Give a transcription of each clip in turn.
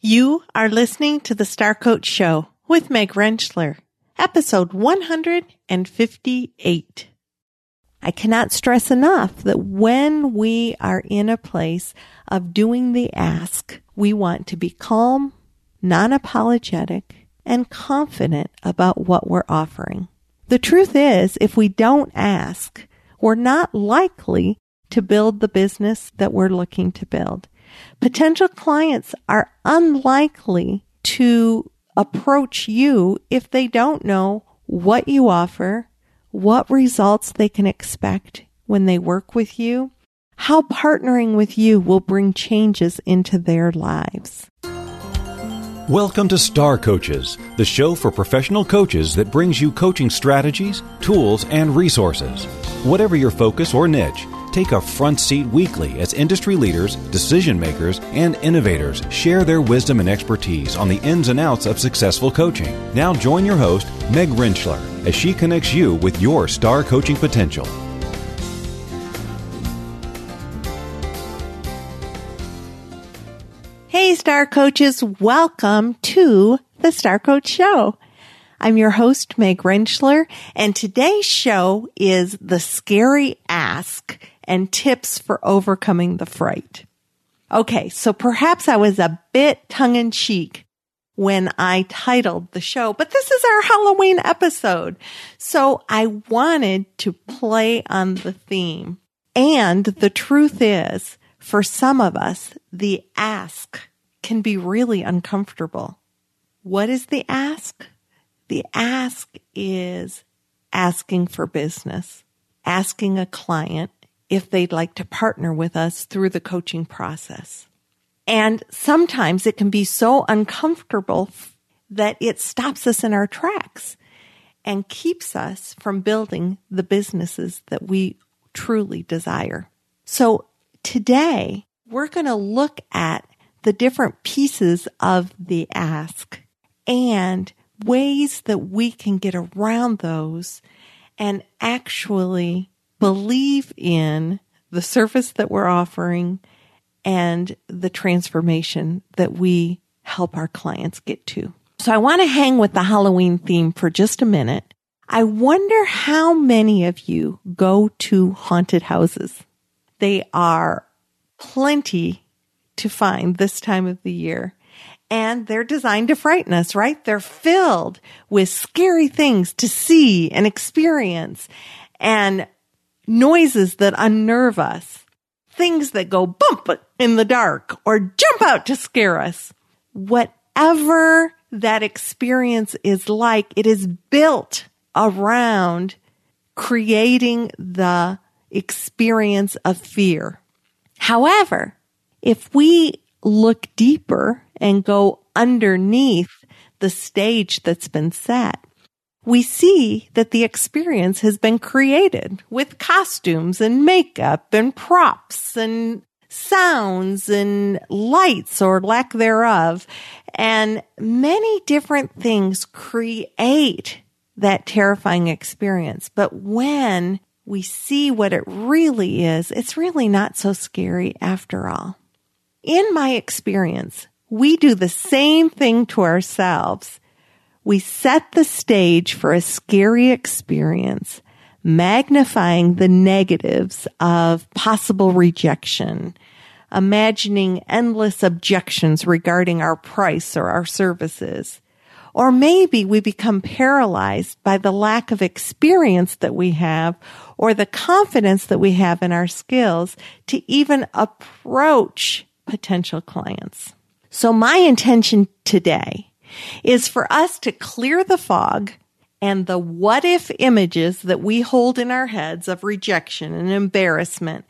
You are listening to the Star Coach Show with Meg Rentschler, episode 158. I cannot stress enough that when we are in a place of doing the ask, we want to be calm, non apologetic, and confident about what we're offering. The truth is, if we don't ask, we're not likely to build the business that we're looking to build. Potential clients are unlikely to approach you if they don't know what you offer, what results they can expect when they work with you, how partnering with you will bring changes into their lives. Welcome to Star Coaches, the show for professional coaches that brings you coaching strategies, tools, and resources. Whatever your focus or niche, take a front seat weekly as industry leaders, decision makers, and innovators share their wisdom and expertise on the ins and outs of successful coaching. Now join your host, Meg Rentschler, as she connects you with your star coaching potential. Hey, Star Coaches, welcome to the Star Coach Show. I'm your host, Meg Rentschler, and today's show is the scary ask and tips for overcoming the fright. Okay, so perhaps I was a bit tongue in cheek when I titled the show, but this is our Halloween episode. So I wanted to play on the theme. And the truth is, for some of us, the ask can be really uncomfortable. What is the ask? The ask is asking for business, asking a client if they'd like to partner with us through the coaching process. And sometimes it can be so uncomfortable that it stops us in our tracks and keeps us from building the businesses that we truly desire. So today we're going to look at the different pieces of the ask and ways that we can get around those and actually believe in the service that we're offering and the transformation that we help our clients get to. So I want to hang with the Halloween theme for just a minute. I wonder how many of you go to haunted houses. They are plenty to find this time of the year. And they're designed to frighten us, right? They're filled with scary things to see and experience. And noises that unnerve us, things that go bump in the dark or jump out to scare us. Whatever that experience is like, it is built around creating the experience of fear. However, if we look deeper and go underneath the stage that's been set, we see that the experience has been created with costumes and makeup and props and sounds and lights or lack thereof. And many different things create that terrifying experience. But when we see what it really is, it's really not so scary after all. In my experience, we do the same thing to ourselves we set the stage for a scary experience, magnifying the negatives of possible rejection, imagining endless objections regarding our price or our services. Or maybe we become paralyzed by the lack of experience that we have or the confidence that we have in our skills to even approach potential clients. So my intention today is for us to clear the fog and the what if images that we hold in our heads of rejection and embarrassment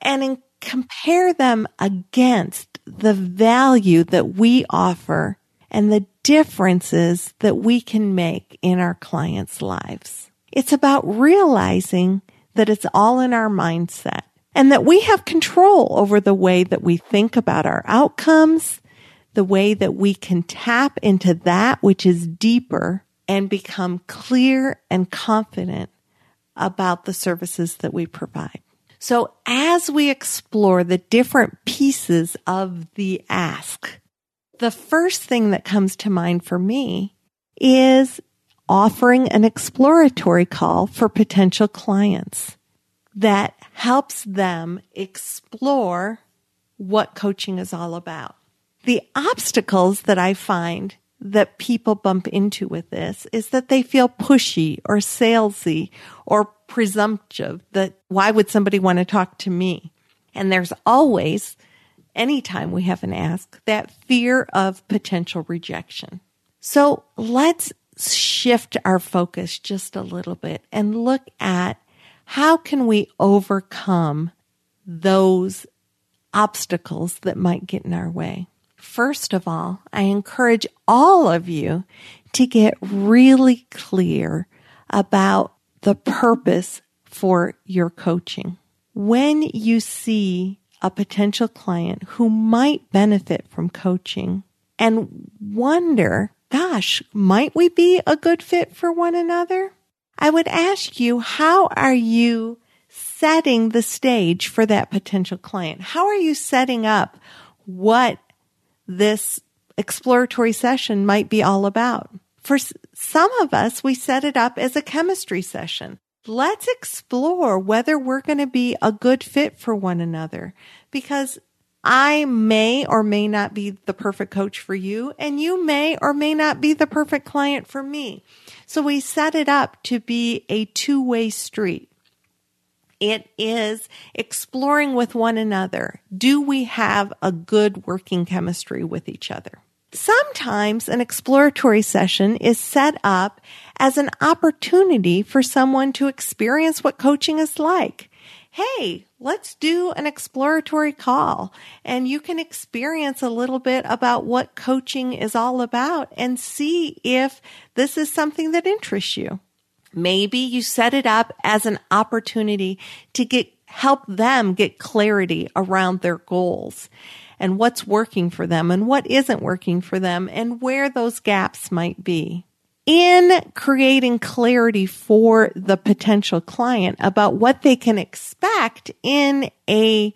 and compare them against the value that we offer and the differences that we can make in our clients' lives. It's about realizing that it's all in our mindset and that we have control over the way that we think about our outcomes the way that we can tap into that which is deeper and become clear and confident about the services that we provide. So as we explore the different pieces of the ask, the first thing that comes to mind for me is offering an exploratory call for potential clients that helps them explore what coaching is all about. The obstacles that I find that people bump into with this is that they feel pushy or salesy or presumptive that why would somebody want to talk to me? And there's always, anytime we have an ask, that fear of potential rejection. So let's shift our focus just a little bit and look at how can we overcome those obstacles that might get in our way. First of all, I encourage all of you to get really clear about the purpose for your coaching. When you see a potential client who might benefit from coaching and wonder, gosh, might we be a good fit for one another? I would ask you, how are you setting the stage for that potential client? How are you setting up what this exploratory session might be all about? For some of us, we set it up as a chemistry session. Let's explore whether we're going to be a good fit for one another because I may or may not be the perfect coach for you, and you may or may not be the perfect client for me. So we set it up to be a two way street. It is exploring with one another. Do we have a good working chemistry with each other? Sometimes an exploratory session is set up as an opportunity for someone to experience what coaching is like. Hey, let's do an exploratory call and you can experience a little bit about what coaching is all about and see if this is something that interests you. Maybe you set it up as an opportunity to get help them get clarity around their goals and what's working for them and what isn't working for them and where those gaps might be. In creating clarity for the potential client about what they can expect in a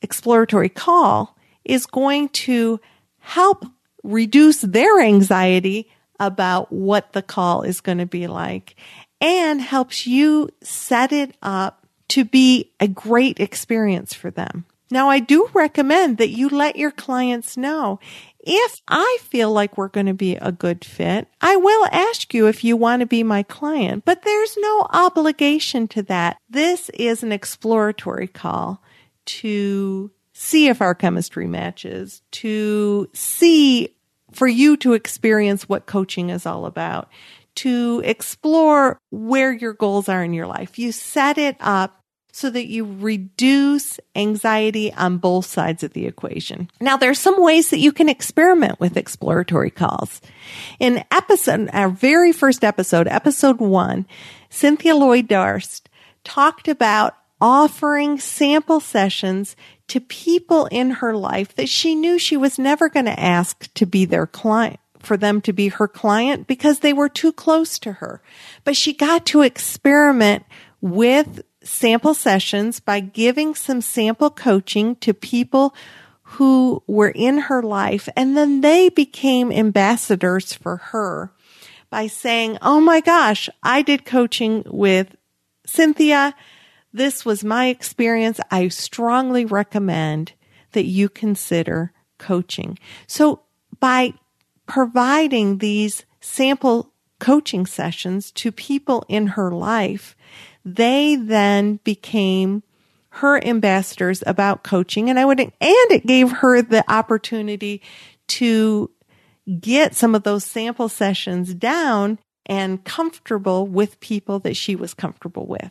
exploratory call is going to help reduce their anxiety about what the call is going to be like and helps you set it up to be a great experience for them. Now, I do recommend that you let your clients know if I feel like we're going to be a good fit, I will ask you if you want to be my client, but there's no obligation to that. This is an exploratory call to see if our chemistry matches, to see for you to experience what coaching is all about, to explore where your goals are in your life. You set it up so that you reduce anxiety on both sides of the equation. Now, there are some ways that you can experiment with exploratory calls. In episode, our very first episode, episode one, Cynthia Loy Darst talked about offering sample sessions to people in her life that she knew she was never going to ask to be their client for them to be her client because they were too close to her. But she got to experiment with sample sessions by giving some sample coaching to people who were in her life and then they became ambassadors for her by saying, Oh my gosh, I did coaching with Cynthia. This was my experience. I strongly recommend that you consider coaching. So by providing these sample coaching sessions to people in her life, they then became her ambassadors about coaching and I would, and it gave her the opportunity to get some of those sample sessions down and comfortable with people that she was comfortable with.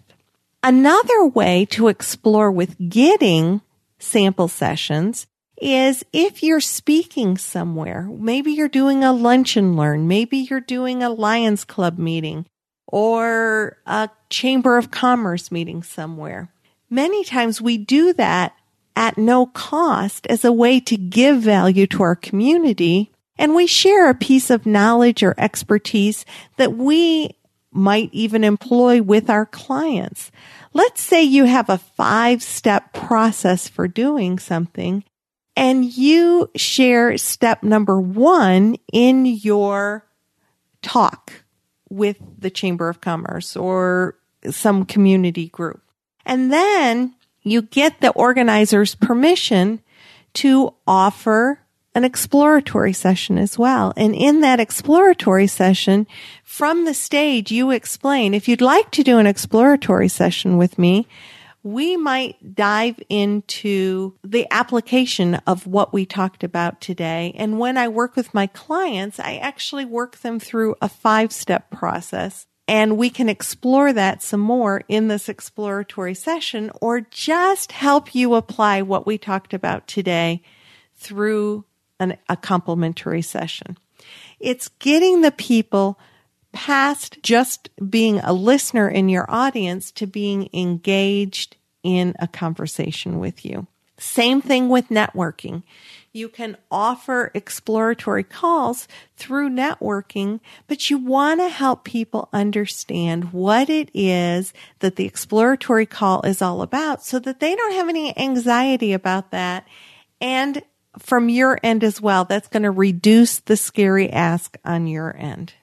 Another way to explore with getting sample sessions is if you're speaking somewhere, maybe you're doing a lunch and learn, maybe you're doing a Lions Club meeting, or a chamber of commerce meeting somewhere. Many times we do that at no cost as a way to give value to our community. And we share a piece of knowledge or expertise that we might even employ with our clients. Let's say you have a five step process for doing something and you share step number one in your talk with the Chamber of Commerce or some community group. And then you get the organizer's permission to offer an exploratory session as well. And in that exploratory session, from the stage, you explain, if you'd like to do an exploratory session with me, we might dive into the application of what we talked about today. And when I work with my clients, I actually work them through a five step process. And we can explore that some more in this exploratory session or just help you apply what we talked about today through an, a complimentary session. It's getting the people past just being a listener in your audience to being engaged in a conversation with you. Same thing with networking. You can offer exploratory calls through networking, but you want to help people understand what it is that the exploratory call is all about so that they don't have any anxiety about that. And from your end as well, that's going to reduce the scary ask on your end.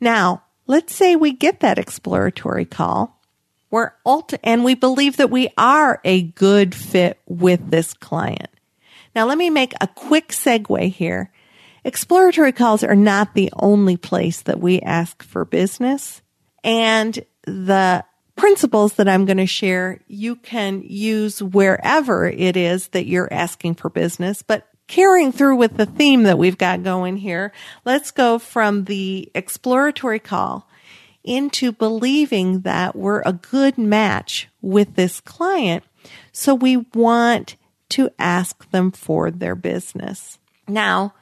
Now, let's say we get that exploratory call. We're ulti- and we believe that we are a good fit with this client. Now, let me make a quick segue here. Exploratory calls are not the only place that we ask for business. And the principles that I'm going to share, you can use wherever it is that you're asking for business. But carrying through with the theme that we've got going here, let's go from the exploratory call into believing that we're a good match with this client. So we want to ask them for their business. Now,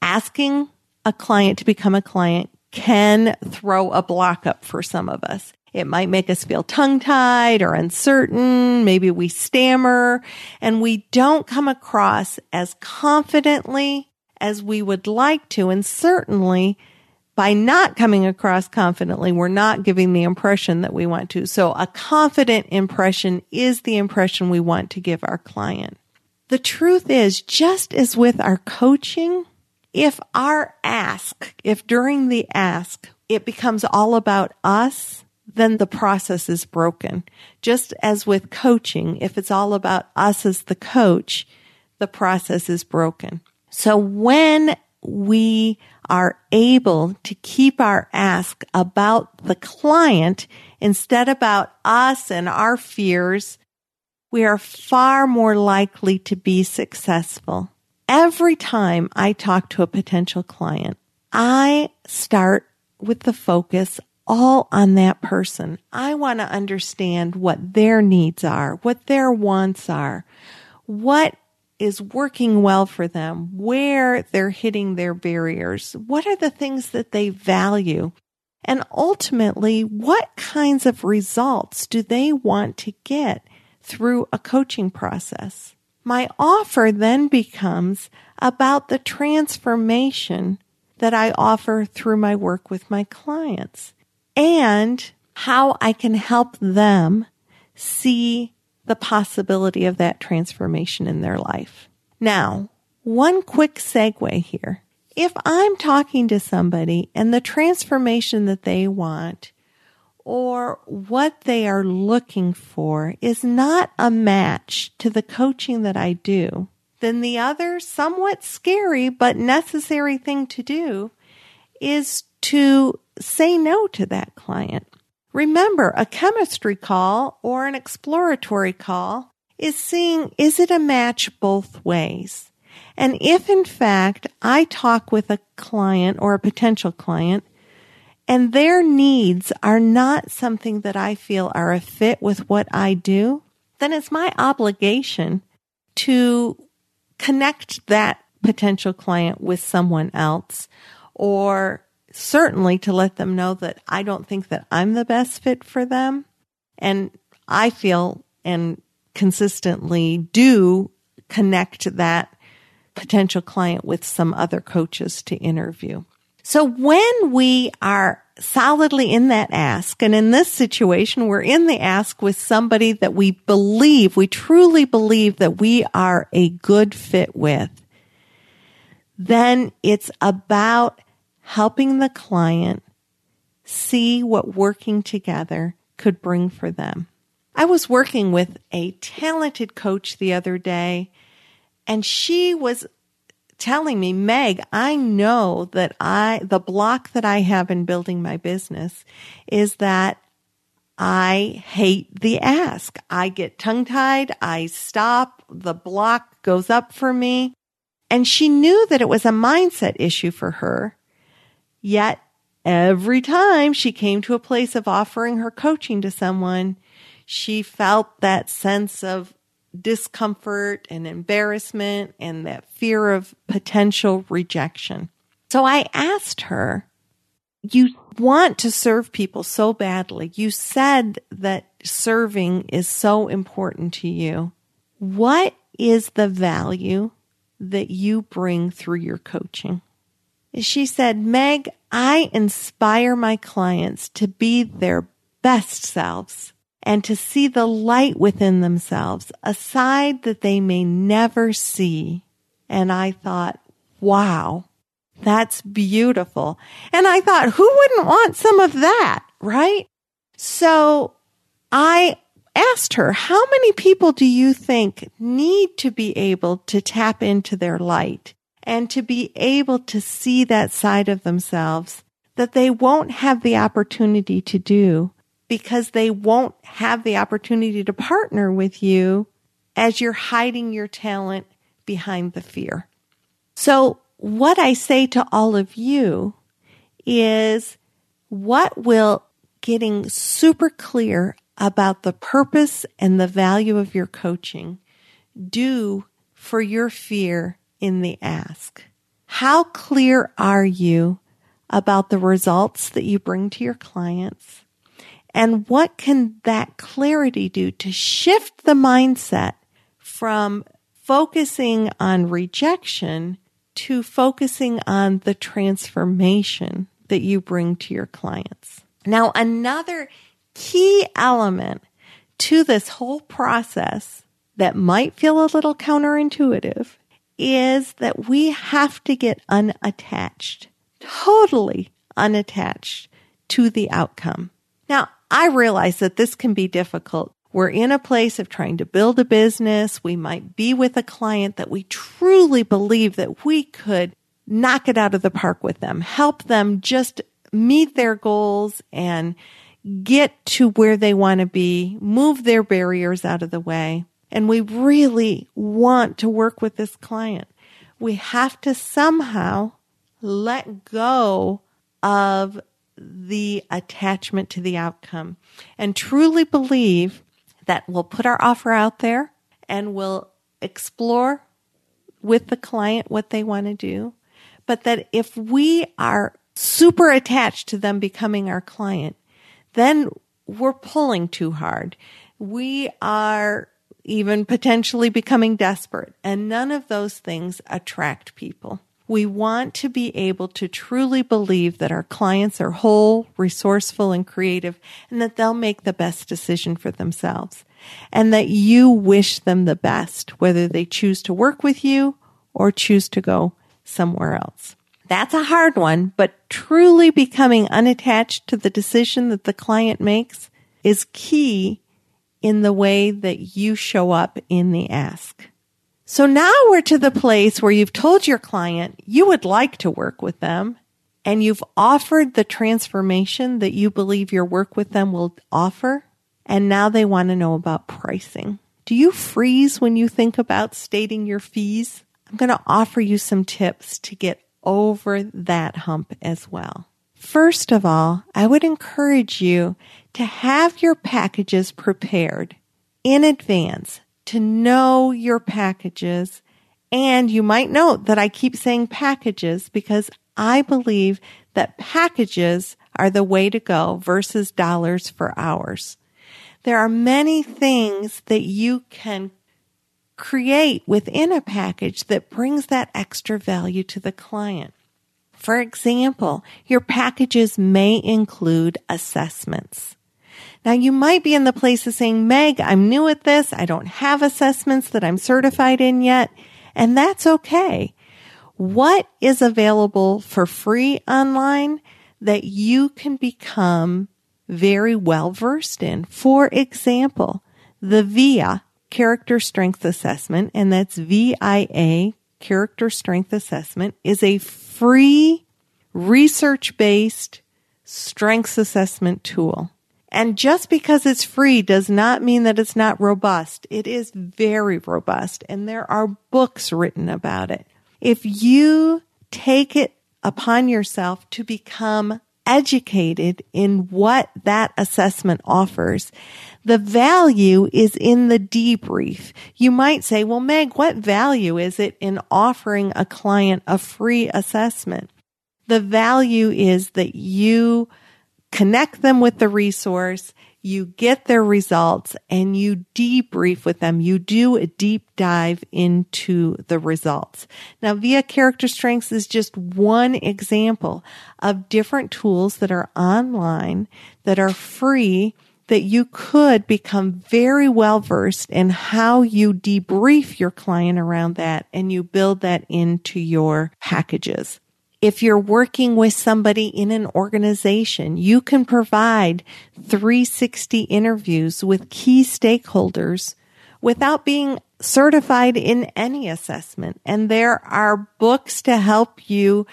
asking a client to become a client can throw a block up for some of us. It might make us feel tongue tied or uncertain. Maybe we stammer and we don't come across as confidently as we would like to. And certainly by not coming across confidently, we're not giving the impression that we want to. So a confident impression is the impression we want to give our client. The truth is, just as with our coaching, if our ask, if during the ask, it becomes all about us, then the process is broken. Just as with coaching, if it's all about us as the coach, the process is broken. So when we are able to keep our ask about the client instead about us and our fears, we are far more likely to be successful. Every time I talk to a potential client, I start with the focus all on that person. I want to understand what their needs are, what their wants are, what is working well for them, where they're hitting their barriers, what are the things that they value, and ultimately, what kinds of results do they want to get through a coaching process? My offer then becomes about the transformation that I offer through my work with my clients and how I can help them see the possibility of that transformation in their life. Now, one quick segue here. If I'm talking to somebody and the transformation that they want or what they are looking for is not a match to the coaching that I do, then the other somewhat scary but necessary thing to do is to say no to that client. Remember, a chemistry call or an exploratory call is seeing is it a match both ways? And if in fact I talk with a client or a potential client and their needs are not something that I feel are a fit with what I do, then it's my obligation to connect that potential client with someone else or certainly to let them know that I don't think that I'm the best fit for them. And I feel and consistently do connect that potential client with some other coaches to interview. So when we are solidly in that ask, and in this situation, we're in the ask with somebody that we believe, we truly believe that we are a good fit with, then it's about helping the client see what working together could bring for them. I was working with a talented coach the other day, and she was telling me, Meg, I know that I, the block that I have in building my business is that I hate the ask. I get tongue tied. I stop. The block goes up for me. And she knew that it was a mindset issue for her. Yet every time she came to a place of offering her coaching to someone, she felt that sense of discomfort and embarrassment and that fear of potential rejection. So I asked her, You want to serve people so badly. You said that serving is so important to you. What is the value that you bring through your coaching? She said, Meg, I inspire my clients to be their best selves and to see the light within themselves, a side that they may never see. And I thought, wow, that's beautiful. And I thought, who wouldn't want some of that? Right? So I asked her, how many people do you think need to be able to tap into their light and to be able to see that side of themselves that they won't have the opportunity to do because they won't have the opportunity to partner with you as you're hiding your talent behind the fear. So what I say to all of you is what will getting super clear about the purpose and the value of your coaching do for your fear in the ask? How clear are you about the results that you bring to your clients? And what can that clarity do to shift the mindset from focusing on rejection to focusing on the transformation that you bring to your clients? Now, another key element to this whole process that might feel a little counterintuitive is that we have to get unattached, totally unattached to the outcome. Now, I realize that this can be difficult. We're in a place of trying to build a business. We might be with a client that we truly believe that we could knock it out of the park with them, help them just meet their goals and get to where they want to be, move their barriers out of the way. And we really want to work with this client. We have to somehow let go of the attachment to the outcome and truly believe that we'll put our offer out there and we'll explore with the client what they want to do. But that if we are super attached to them becoming our client, then we're pulling too hard. We are even potentially becoming desperate and none of those things attract people. We want to be able to truly believe that our clients are whole, resourceful, and creative, and that they'll make the best decision for themselves. And that you wish them the best, whether they choose to work with you or choose to go somewhere else. That's a hard one, but truly becoming unattached to the decision that the client makes is key in the way that you show up in the ask. So now we're to the place where you've told your client you would like to work with them and you've offered the transformation that you believe your work with them will offer. And now they want to know about pricing. Do you freeze when you think about stating your fees? I'm going to offer you some tips to get over that hump as well. First of all, I would encourage you to have your packages prepared in advance to know your packages. And you might note that I keep saying packages because I believe that packages are the way to go versus dollars for hours. There are many things that you can create within a package that brings that extra value to the client. For example, your packages may include assessments. Now you might be in the place of saying, Meg, I'm new at this. I don't have assessments that I'm certified in yet. And that's okay. What is available for free online that you can become very well versed in? For example, the VIA character strength assessment, and that's VIA character strength assessment is a free research based strengths assessment tool. And just because it's free does not mean that it's not robust. It is very robust and there are books written about it. If you take it upon yourself to become educated in what that assessment offers, the value is in the debrief. You might say, well, Meg, what value is it in offering a client a free assessment? The value is that you connect them with the resource, you get their results and you debrief with them. You do a deep dive into the results. Now, VIA character strengths is just one example of different tools that are online that are free that you could become very well versed in how you debrief your client around that and you build that into your packages. If you're working with somebody in an organization, you can provide 360 interviews with key stakeholders without being certified in any assessment. And there are books to help you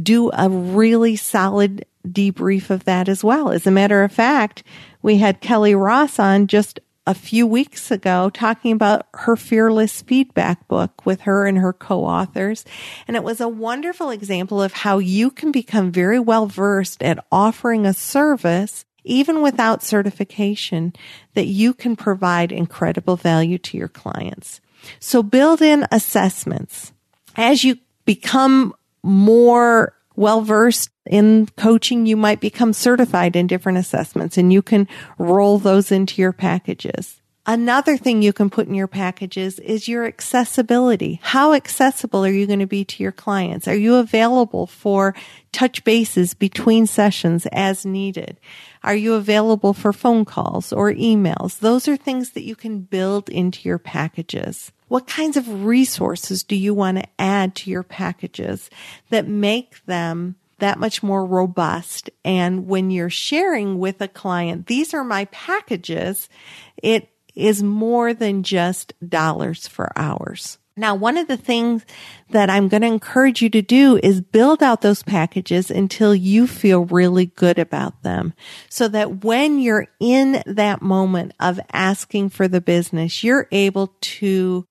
do a really solid debrief of that as well. As a matter of fact, we had Kelly Ross on just a few weeks ago talking about her fearless feedback book with her and her co-authors. And it was a wonderful example of how you can become very well versed at offering a service even without certification that you can provide incredible value to your clients. So build in assessments as you become more well versed in coaching, you might become certified in different assessments and you can roll those into your packages. Another thing you can put in your packages is your accessibility. How accessible are you going to be to your clients? Are you available for touch bases between sessions as needed? Are you available for phone calls or emails? Those are things that you can build into your packages. What kinds of resources do you want to add to your packages that make them that much more robust? And when you're sharing with a client, these are my packages, it is more than just dollars for hours. Now, one of the things that I'm going to encourage you to do is build out those packages until you feel really good about them so that when you're in that moment of asking for the business, you're able to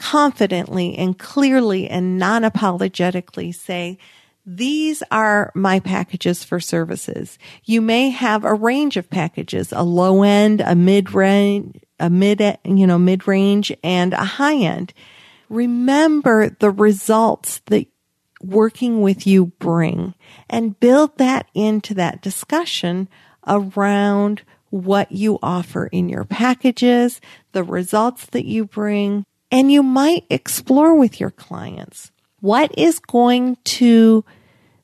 confidently and clearly and non-apologetically say, these are my packages for services. You may have a range of packages, a low end, a mid range, a mid, you know, mid range and a high end. Remember the results that working with you bring and build that into that discussion around what you offer in your packages, the results that you bring, and you might explore with your clients what is going to,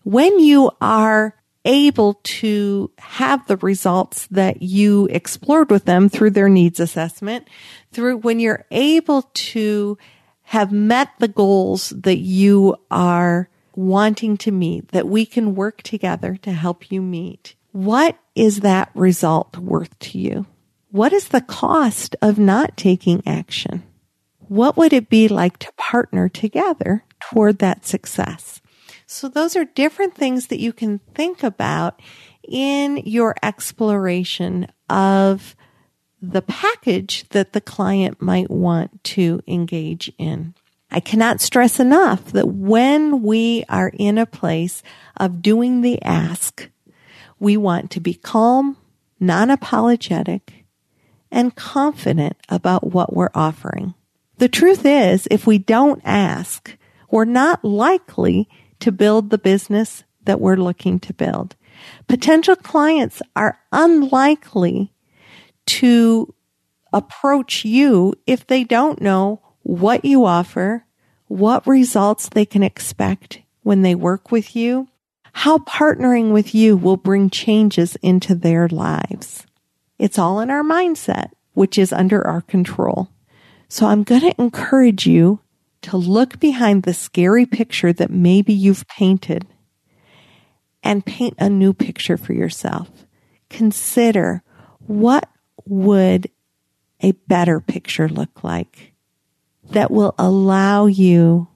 when you are able to have the results that you explored with them through their needs assessment, through when you're able to have met the goals that you are wanting to meet, that we can work together to help you meet. What is that result worth to you? What is the cost of not taking action? What would it be like to partner together toward that success? So those are different things that you can think about in your exploration of the package that the client might want to engage in. I cannot stress enough that when we are in a place of doing the ask, we want to be calm, non-apologetic, and confident about what we're offering. The truth is, if we don't ask, we're not likely to build the business that we're looking to build. Potential clients are unlikely to approach you if they don't know what you offer, what results they can expect when they work with you, how partnering with you will bring changes into their lives. It's all in our mindset, which is under our control. So I'm going to encourage you to look behind the scary picture that maybe you've painted and paint a new picture for yourself. Consider what would a better picture look like that will allow you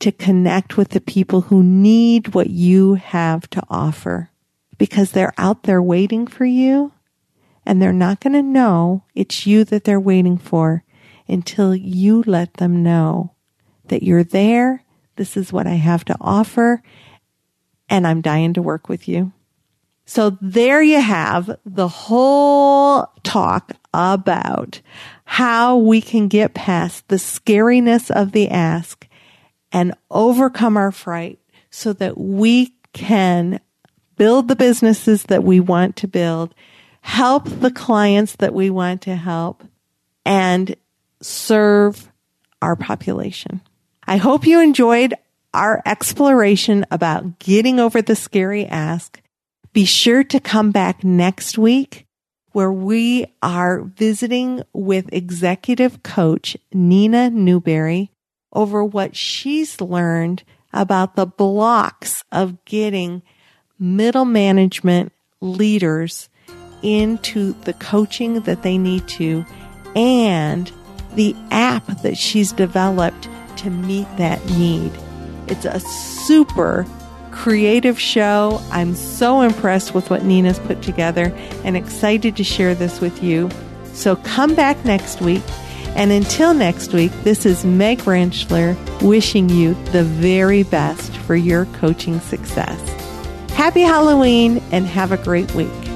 to connect with the people who need what you have to offer because they're out there waiting for you and they're not going to know it's you that they're waiting for until you let them know that you're there. This is what I have to offer and I'm dying to work with you. So there you have the whole talk about how we can get past the scariness of the ask and overcome our fright so that we can build the businesses that we want to build, help the clients that we want to help, and serve our population. I hope you enjoyed our exploration about getting over the scary ask. Be sure to come back next week where we are visiting with executive coach Nina Newberry over what she's learned about the blocks of getting middle management leaders into the coaching that they need to and the app that she's developed to meet that need. It's a super creative show. I'm so impressed with what Nina's put together and excited to share this with you. So come back next week and until next week, this is Meg Rentschler wishing you the very best for your coaching success. Happy Halloween and have a great week.